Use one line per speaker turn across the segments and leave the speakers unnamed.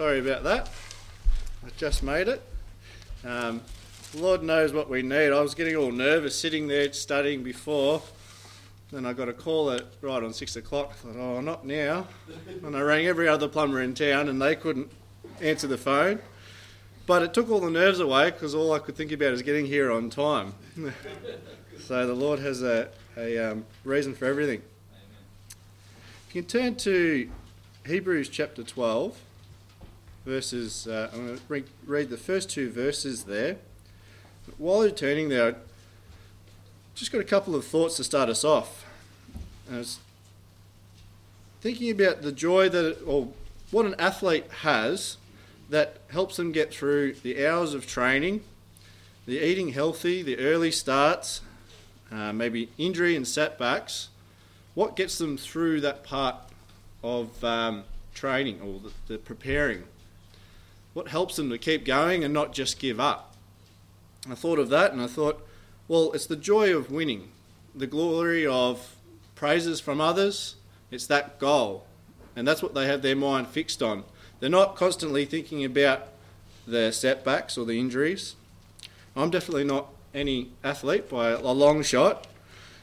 Sorry about that. I just made it. Um, Lord knows what we need. I was getting all nervous sitting there studying before. Then I got a call at right on six o'clock. I thought, oh, not now. And I rang every other plumber in town and they couldn't answer the phone. But it took all the nerves away because all I could think about is getting here on time. so the Lord has a, a um, reason for everything. Amen. You can turn to Hebrews chapter 12, verses. Uh, I'm going to read, the first two verses there. While you're turning there, I've just got a couple of thoughts to start us off. I was thinking about the joy that, or what an athlete has that helps them get through the hours of training, the eating healthy, the early starts, uh, maybe injury and setbacks. What gets them through that part of um, training or the, the preparing? What helps them to keep going and not just give up? I thought of that and I thought, well, it's the joy of winning, the glory of praises from others. It's that goal. And that's what they have their mind fixed on. They're not constantly thinking about their setbacks or the injuries. I'm definitely not any athlete by a long shot.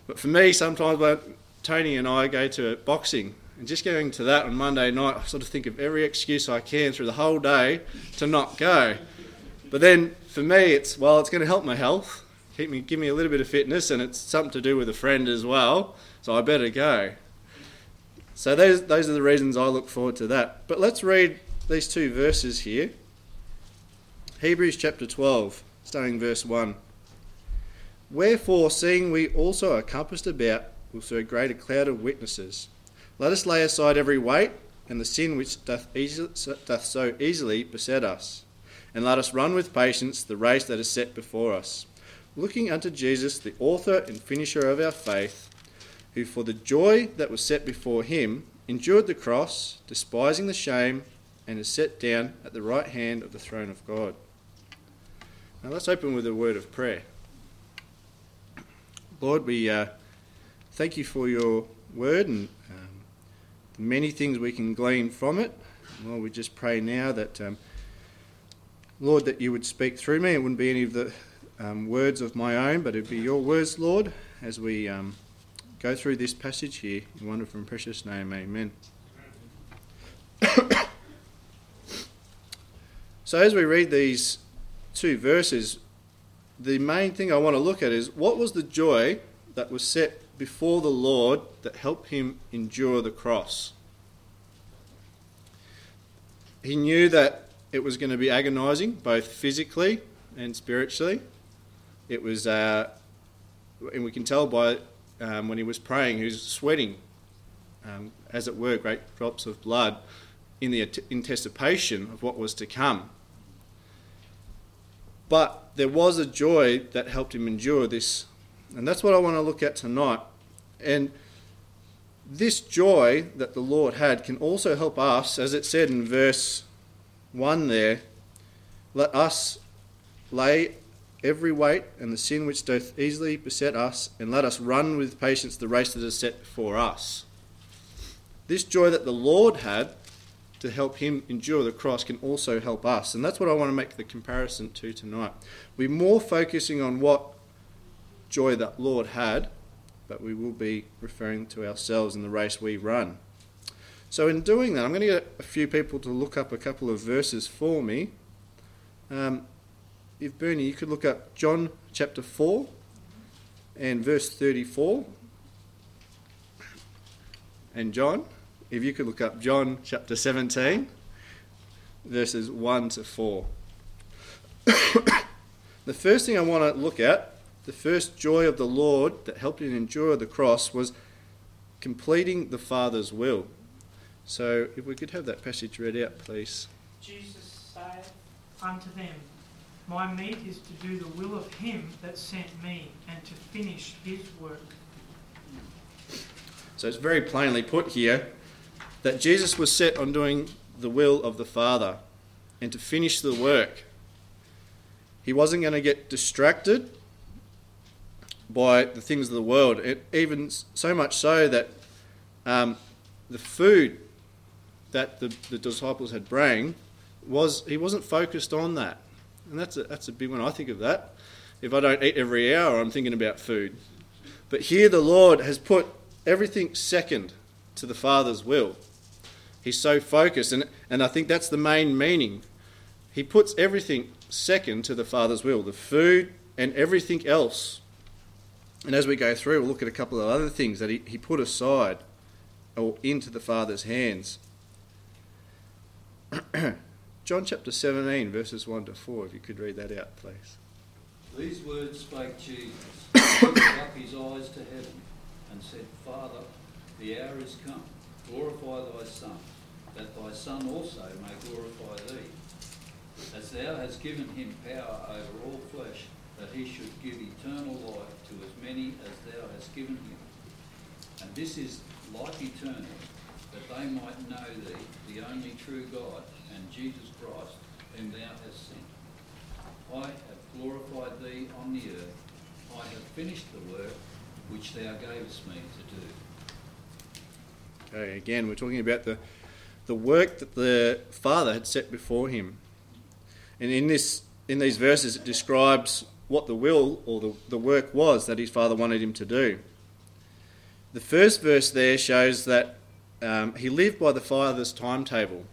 But for me, sometimes when Tony and I go to boxing, and just going to that on Monday night, I sort of think of every excuse I can through the whole day to not go. But then for me, it's well, it's going to help my health, keep me, give me a little bit of fitness, and it's something to do with a friend as well. So I better go. So those those are the reasons I look forward to that. But let's read these two verses here. Hebrews chapter 12, starting verse 1. Wherefore, seeing we also are compassed about with so great a cloud of witnesses, let us lay aside every weight and the sin which doth, doth so easily beset us, and let us run with patience the race that is set before us, looking unto Jesus, the author and finisher of our faith, who for the joy that was set before him endured the cross, despising the shame, and is set down at the right hand of the throne of God. Now let's open with a word of prayer. Lord, we uh, thank you for your word and the many things we can glean from it. Lord, we just pray now that, um, Lord, that you would speak through me. It wouldn't be any of the um, words of my own, but it'd be your words, Lord, as we um, go through this passage here. In wonderful and precious name, amen. so, as we read these two verses, the main thing I want to look at is what was the joy that was set before the Lord that helped him endure the cross? He knew that it was going to be agonizing, both physically and spiritually. It was, uh, and we can tell by um, when he was praying, he was sweating, um, as it were, great drops of blood in the anticipation of what was to come. But there was a joy that helped him endure this. And that's what I want to look at tonight. And this joy that the Lord had can also help us, as it said in verse 1 there, let us lay every weight and the sin which doth easily beset us, and let us run with patience the race that is set before us. This joy that the Lord had to help him endure the cross can also help us. And that's what I want to make the comparison to tonight. We're more focusing on what joy that Lord had, but we will be referring to ourselves in the race we run. So, in doing that, I'm going to get a few people to look up a couple of verses for me. Um, if Bernie, you could look up John chapter 4 and verse 34. And John if you could look up John chapter 17, verses 1 to 4. the first thing I want to look at, the first joy of the Lord that helped him endure the cross, was completing the Father's will. So if we could have that passage read out, please.
Jesus saith unto them, My meat is to do the will of him that sent me, and to finish his work.
So it's very plainly put here that Jesus was set on doing the will of the Father and to finish the work. He wasn't going to get distracted by the things of the world, it, even so much so that um, the food that the, the disciples had bring was he wasn't focused on that. And that's a, that's a big one. I think of that. If I don't eat every hour, I'm thinking about food. But here the Lord has put everything second to the Father's will. He's so focused, and, and I think that's the main meaning. He puts everything second to the Father's will the food and everything else. And as we go through, we'll look at a couple of other things that he, he put aside or into the Father's hands. John chapter 17, verses 1 to 4, if you could read that out, please.
These words spake Jesus, lifted up his eyes to heaven, and said, Father, the hour is come. Glorify thy Son, that thy Son also may glorify thee. As thou hast given him power over all flesh, that he should give eternal life to as many as thou hast given him. And this is life eternal, that they might know thee, the only true God, and Jesus Christ, whom thou hast sent. I have glorified thee on the earth. I have finished the work which thou gavest me to do.
Okay, again, we're talking about the, the work that the Father had set before him. And in, this, in these verses, it describes what the will or the, the work was that his Father wanted him to do. The first verse there shows that um, he lived by the Father's timetable.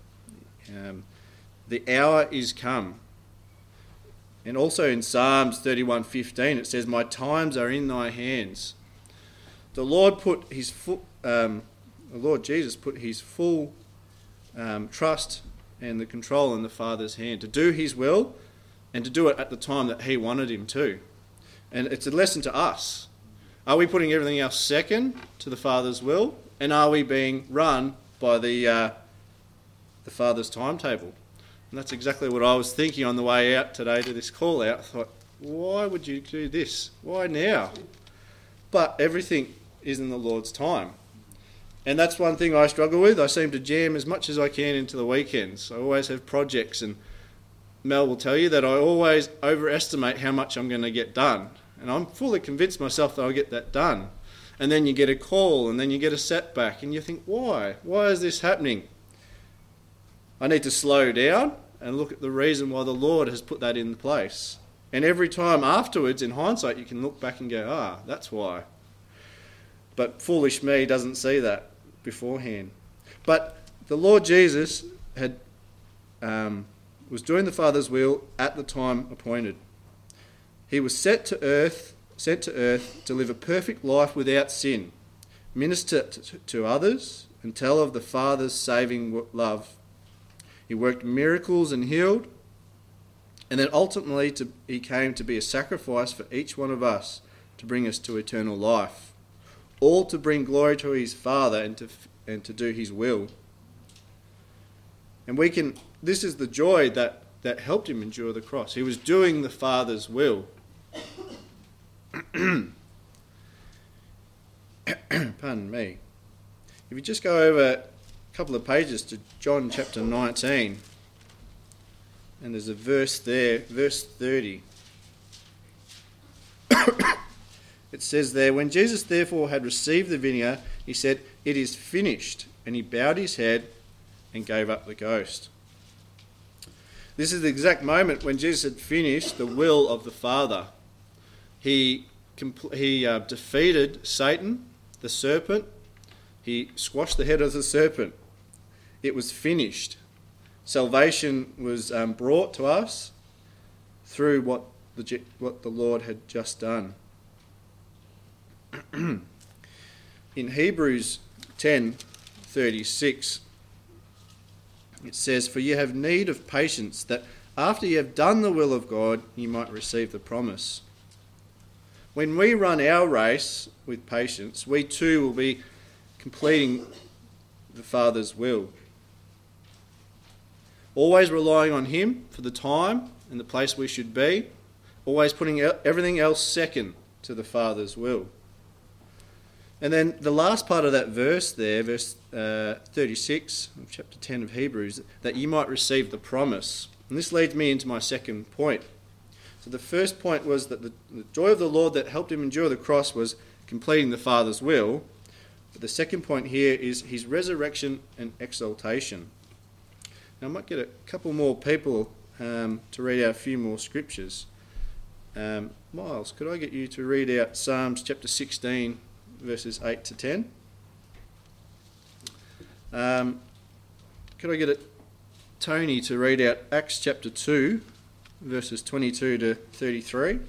Um, the hour is come. And also in Psalms 31:15 it says, "My times are in thy hands." The Lord put his foot, um, the Lord Jesus put his full um, trust and the control in the Father's hand to do His will and to do it at the time that He wanted Him to. And it's a lesson to us. Are we putting everything else second to the Father's will, and are we being run by the uh, the Father's timetable? And that's exactly what I was thinking on the way out today to this call out. I thought, why would you do this? Why now? But everything is in the Lord's time. And that's one thing I struggle with. I seem to jam as much as I can into the weekends. I always have projects, and Mel will tell you that I always overestimate how much I'm going to get done. And I'm fully convinced myself that I'll get that done. And then you get a call, and then you get a setback, and you think, why? Why is this happening? I need to slow down and look at the reason why the Lord has put that in place. And every time afterwards, in hindsight, you can look back and go, ah, that's why. But foolish me doesn't see that beforehand. But the Lord Jesus had um, was doing the Father's will at the time appointed. He was set to earth, sent to earth to live a perfect life without sin, minister to others, and tell of the Father's saving love. He worked miracles and healed, and then ultimately to, he came to be a sacrifice for each one of us to bring us to eternal life all to bring glory to his Father and to, and to do his will. And we can, this is the joy that, that helped him endure the cross. He was doing the Father's will. Pardon me. If you just go over a couple of pages to John chapter 19, and there's a verse there, verse 30. it says there, When Jesus therefore had received the vinegar, he said, It is finished. And he bowed his head and gave up the ghost. This is the exact moment when Jesus had finished the will of the Father. He, he uh, defeated Satan, the serpent. He squashed the head of the serpent. It was finished. Salvation was um, brought to us through what the, what the Lord had just done. in Hebrews 10:36 it says for you have need of patience that after you have done the will of God you might receive the promise. When we run our race with patience, we too will be completing the Father's will. Always relying on Him for the time and the place we should be, always putting everything else second to the Father's will. And then the last part of that verse there, verse uh, 36 of chapter 10 of Hebrews, that you might receive the promise. And this leads me into my second point. So the first point was that the, the joy of the Lord that helped him endure the cross was completing the Father's will. But the second point here is his resurrection and exaltation. Now, I might get a couple more people um, to read out a few more scriptures. Um, Miles, could I get you to read out Psalms chapter 16, verses 8 to 10? Um, could I get it, Tony to read out Acts chapter 2, verses 22 to 33?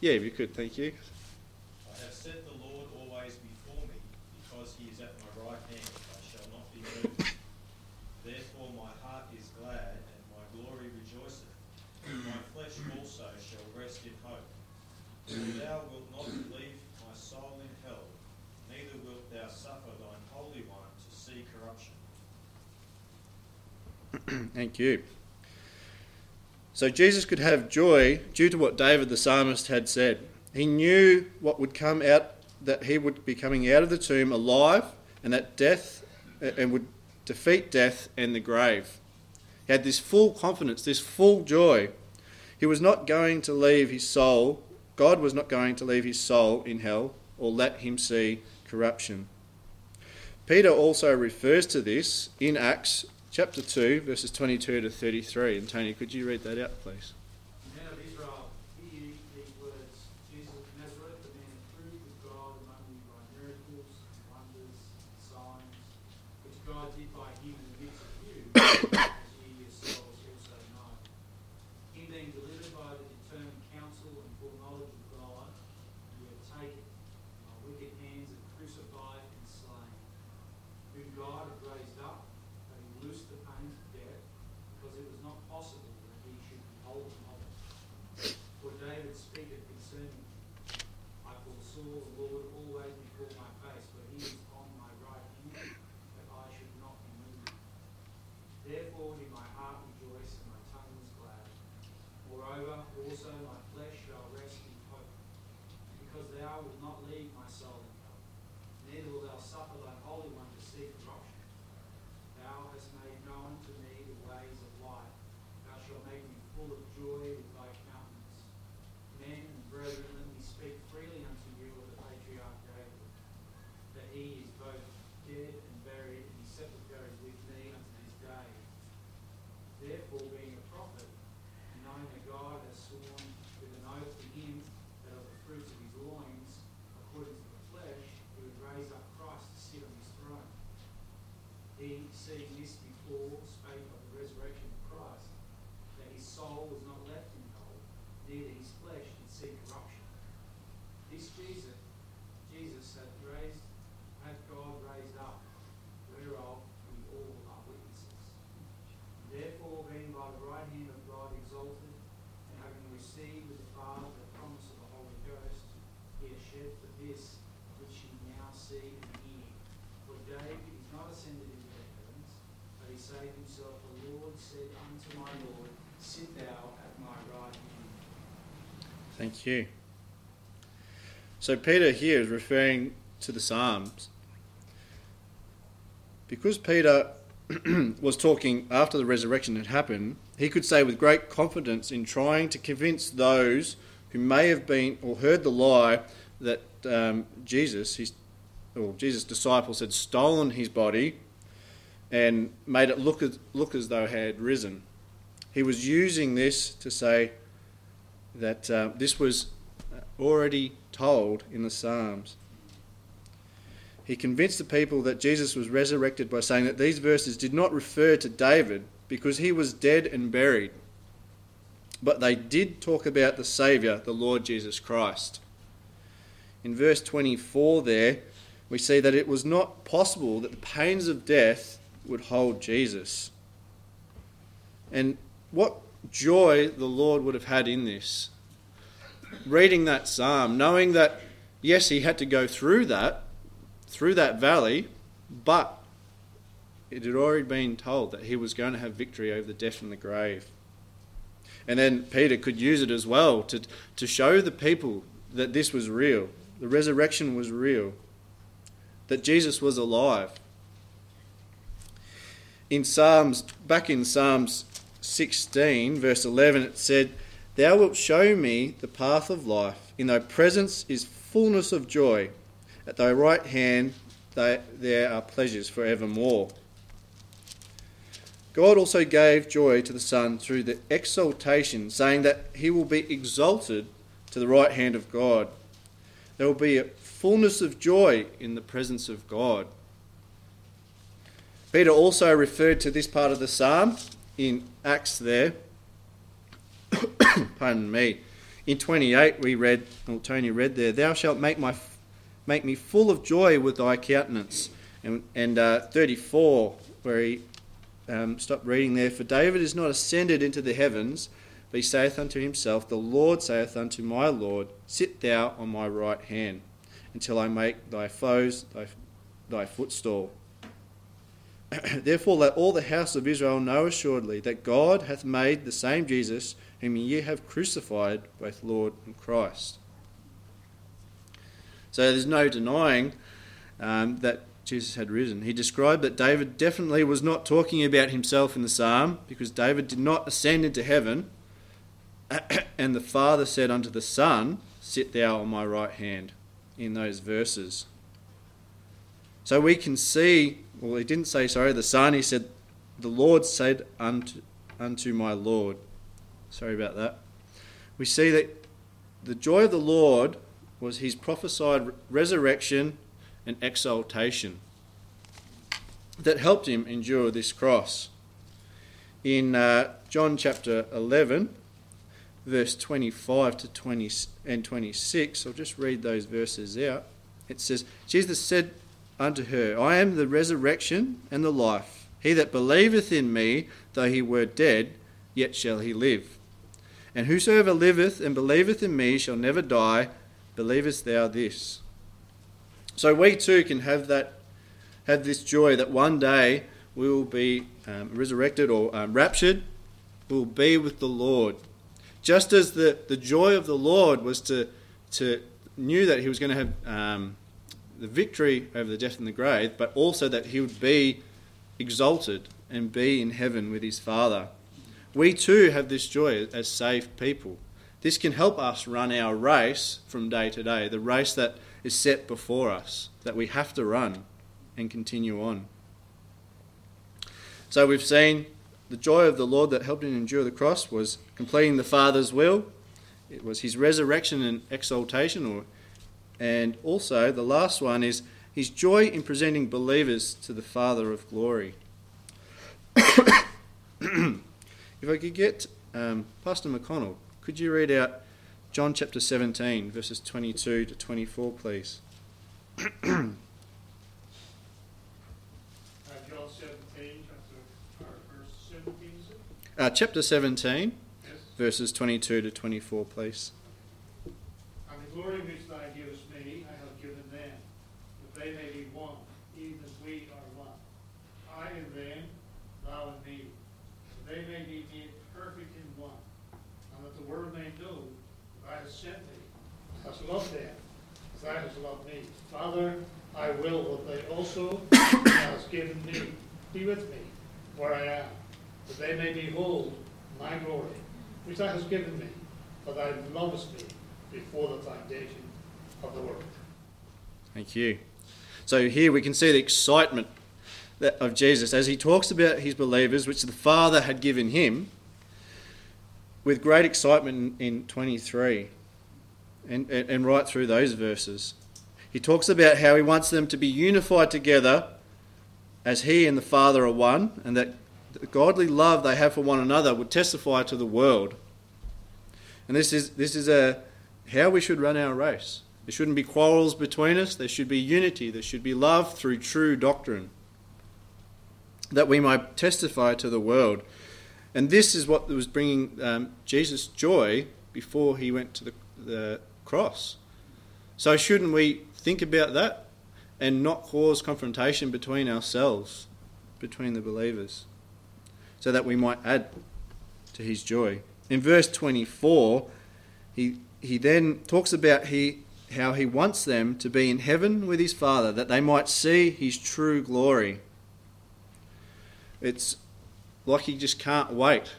Yeah, if you could, thank you.
I have set the Lord always before me, because he is at my right hand, I shall not be moved. Therefore my heart is glad, and my glory rejoiceth. My flesh also shall rest in hope. For thou wilt not leave my soul in hell, neither wilt thou suffer thine Holy One to see corruption.
Thank you. So Jesus could have joy due to what David the psalmist had said. He knew what would come out, that he would be coming out of the tomb alive, and that death, and would defeat death and the grave. He had this full confidence, this full joy. He was not going to leave his soul, God was not going to leave his soul in hell or let him see corruption. Peter also refers to this in Acts chapter 2, verses 22 to 33. And Tony, could you read that out, please?
Men of Israel, hear ye these words. Jesus of Nazareth, the man approved of God among you by miracles, wonders, and signs, which God did by him in the midst of you, as ye yourselves also know. Him being delivered by the determined counsel and full knowledge of God, ye have taken, by wicked hands and crucified and slain, whom God hath raised up, having loosed the pains of death, because it was not possible that he should behold them of it. For David speaketh concerning him, I foresaw the Lord always before my face, for he is on my right hand, that I should not be moved. Therefore did my heart rejoice, and my tongue was glad. Moreover, also my flesh shall rest in hope, because thou wilt not leave my soul in hell, neither wilt thou suffer thine Holy One to see corruption. Thou hast made known to me the ways of life. Thou shalt make me full of joy with thy countenance. Men and brethren, let me speak freely unto you of the patriarch David, that he is both dead and buried, and his sepulchre is with me unto this day. Therefore, being a prophet, and knowing that God has sworn with an oath to him that of the fruits of his loins, according to the flesh, he would raise up Christ to sit on his throne. He, seeing this before, spake of the resurrection of Christ, that his soul was not left in hell, neither his flesh did see corruption. This Jesus, Jesus hath raised, hath God raised up, whereof we all are witnesses. Therefore, being by the right hand of God exalted, and having received with the Father the promise of the Holy Ghost, he has shed for this which ye now see and hear. For David is not ascended into the heavens, but he saved himself, the Lord said unto my Lord, Sit thou at my right hand.
Thank you. So Peter here is referring to the Psalms. Because Peter was talking after the resurrection had happened, he could say with great confidence in trying to convince those who may have been or heard the lie that um, Jesus, his, or Jesus' disciples, had stolen his body and made it look as, look as though he had risen. He was using this to say that uh, this was already told in the Psalms. He convinced the people that Jesus was resurrected by saying that these verses did not refer to David because he was dead and buried, but they did talk about the Saviour, the Lord Jesus Christ. In verse 24, there, we see that it was not possible that the pains of death would hold Jesus. And what joy the Lord would have had in this. Reading that psalm, knowing that, yes, he had to go through that, through that valley, but it had already been told that he was going to have victory over the death and the grave. And then Peter could use it as well to, to show the people that this was real, the resurrection was real, that Jesus was alive. In Psalms, back in Psalms 16, verse 11, it said, Thou wilt show me the path of life. In thy presence is fullness of joy. At thy right hand they, there are pleasures forevermore. God also gave joy to the Son through the exaltation, saying that he will be exalted to the right hand of God. There will be a fullness of joy in the presence of God. Peter also referred to this part of the psalm in Acts there. Pardon me. In 28, we read, well, Tony read there, Thou shalt make, my, make me full of joy with thy countenance. And, and uh, 34, where he um, stopped reading there, For David is not ascended into the heavens, but he saith unto himself, The Lord saith unto my Lord, Sit thou on my right hand, until I make thy foes thy, thy footstool. Therefore, let all the house of Israel know assuredly that God hath made the same Jesus, whom ye have crucified, both Lord and Christ. So there's no denying um, that Jesus had risen. He described that David definitely was not talking about himself in the psalm, because David did not ascend into heaven, and the Father said unto the Son, Sit thou on my right hand, in those verses. So we can see well, he didn't say, sorry, the Son. He said, The Lord said unto, unto my Lord. Sorry about that. We see that the joy of the Lord was his prophesied resurrection and exaltation that helped him endure this cross. In uh, John chapter 11, verse 25 to 20 and 26, I'll just read those verses out. It says, Jesus said unto her, I am the resurrection and the life. He that believeth in me, though he were dead, yet shall he live. And whosoever liveth and believeth in me shall never die. Believest thou this? So we too can have that, have this joy that one day we will be um, resurrected or um, raptured. Will be with the Lord. Just as the, the joy of the Lord was to, to knew that he was going to have um, the victory over the death and the grave, but also that he would be exalted and be in heaven with his Father. We too have this joy as saved people. This can help us run our race from day to day, the race that is set before us, that we have to run and continue on. So we've seen the joy of the Lord that helped him endure the cross was completing the Father's will. It was his resurrection and exaltation, or and also, the last one is his joy in presenting believers to the Father of glory. if I could get um, Pastor McConnell, could you read out John chapter 17, verses 22 to 24, please?
Uh, chapter, 17, is it?
Uh, chapter 17,
Yes.
verses 22 to 24, please.
And the glory which thou givest me, I have given them, that they may be one, even as we are one. I in them, thou in me, that they may be made perfect in one, and that the world may know that thou hast sent me, loved them, as thou hast loved me. Father, I will that they also hast given me be with me where I am, that they may behold my glory, which thou hast given me, for thou lovest me before the foundation of the world.
Thank you. So here we can see the excitement of Jesus as he talks about his believers, which the Father had given him, with great excitement in 23 and, and, right through those verses. He talks about how he wants them to be unified together as he and the Father are one, and that the godly love they have for one another would testify to the world. And this is, this is a, how we should run our race. There shouldn't be quarrels between us. There should be unity. There should be love through true doctrine. That we might testify to the world. And this is what was bringing um, Jesus joy before he went to the, the cross. So, shouldn't we think about that and not cause confrontation between ourselves, between the believers, so that we might add to his joy? In verse 24, he, he then talks about he, how he wants them to be in heaven with his Father, that they might see his true glory. It's like he just can't wait.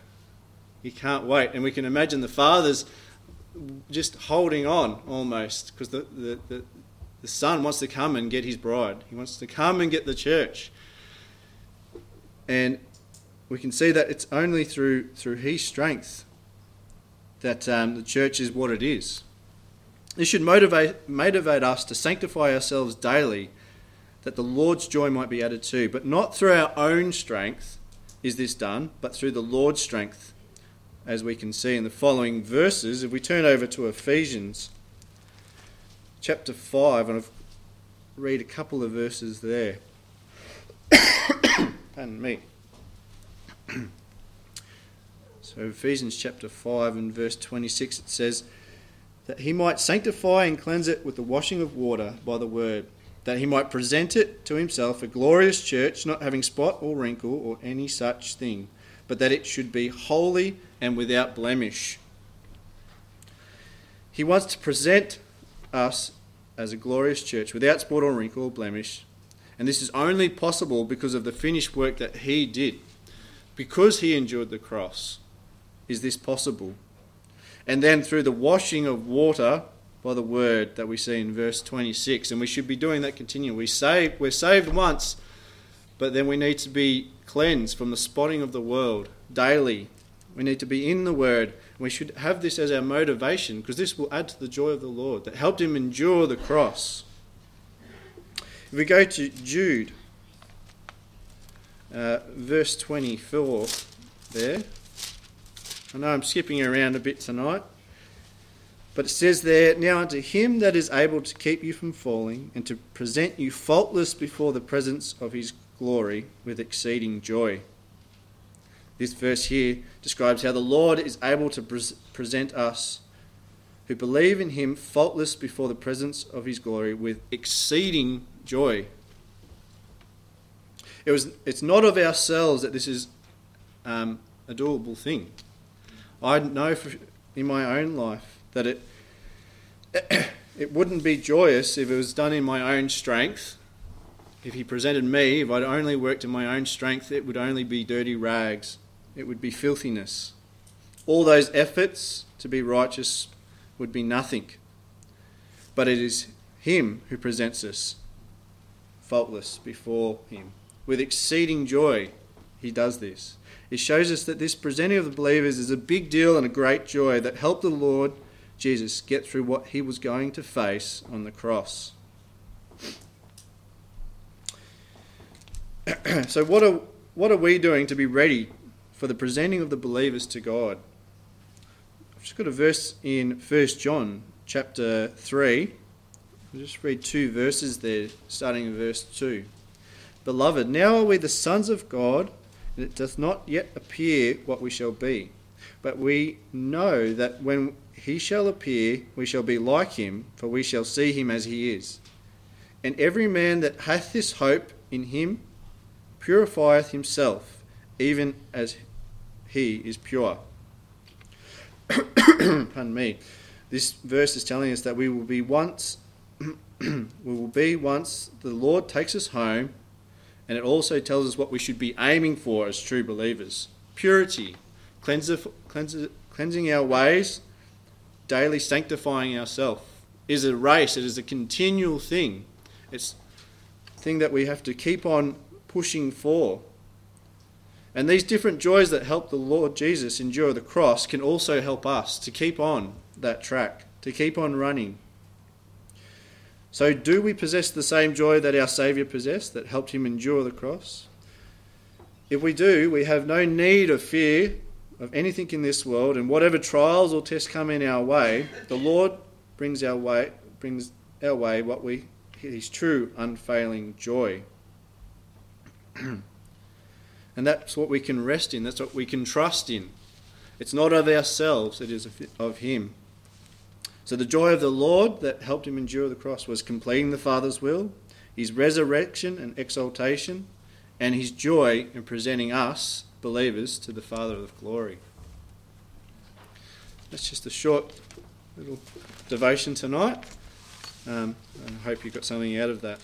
He can't wait. And we can imagine the Father's just holding on almost, because the, the, the, The Son wants to come and get his bride, he wants to come and get the church. And we can see that it's only through, through his strength that um, the church is what it is. This should motivate, motivate us to sanctify ourselves daily that the Lord's joy might be added to. But not through our own strength is this done, but through the Lord's strength, as we can see in the following verses. If we turn over to Ephesians chapter 5, and I'll read a couple of verses there. Pardon me. so, Ephesians chapter 5 and verse 26, it says, That he might sanctify and cleanse it with the washing of water by the word, that he might present it to himself a glorious church, not having spot or wrinkle or any such thing, but that it should be holy and without blemish. He wants to present us as a glorious church without spot or wrinkle or blemish. And this is only possible because of the finished work that he did. Because he endured the cross, is this possible. And then through the washing of water by the word that we see in verse 26, and we should be doing that continually. We save, we're saved once, but then we need to be cleansed from the spotting of the world daily. We need to be in the word. We should have this as our motivation because this will add to the joy of the Lord that helped him endure the cross. If we go to Jude, uh, verse 24, there. I know I'm skipping around a bit tonight. But it says there, Now unto him that is able to keep you from falling, and to present you faultless before the presence of his glory with exceeding joy. This verse here describes how the Lord is able to pres- present us who believe in him faultless before the presence of his glory with exceeding joy. It was, it's not of ourselves that this is um, a doable thing. I know for, in my own life that it, it wouldn't be joyous if it was done in my own strength. If he presented me, if I'd only worked in my own strength, it would only be dirty rags. It would be filthiness. All those efforts to be righteous would be nothing. But it is him who presents us faultless before him. With exceeding joy, he does this. It shows us that this presenting of the believers is a big deal and a great joy that helped the Lord Jesus get through what he was going to face on the cross. so, what are, what are we doing to be ready for the presenting of the believers to God? I've just got a verse in 1 John chapter 3. I'll just read two verses there, starting in verse 2. Beloved, now are we the sons of God, and it doth not yet appear what we shall be. But we know that when he shall appear, we shall be like him, for we shall see him as he is. And every man that hath this hope in him purifieth himself, even as he is pure. Pardon me. This verse is telling us that we will be once, we will be once the Lord takes us home, and it also tells us what we should be aiming for as true believers purity, cleansing our ways, daily sanctifying ourselves. Is a race, it is a continual thing. It's a thing that we have to keep on pushing for. And these different joys that help the Lord Jesus endure the cross can also help us to keep on that track, to keep on running. So, do we possess the same joy that our Saviour possessed that helped him endure the cross? If we do, we have no need of fear of anything in this world, and whatever trials or tests come in our way, the Lord brings our way brings our way what we his true unfailing joy. and that's what we can rest in, that's what we can trust in. It's not of ourselves, it is of him. So the joy of the Lord that helped him endure the cross was completing the Father's will, his resurrection and exaltation, and his joy in presenting us believers to the Father of glory. That's just a short little devotion tonight. Um, I hope you got something out of that.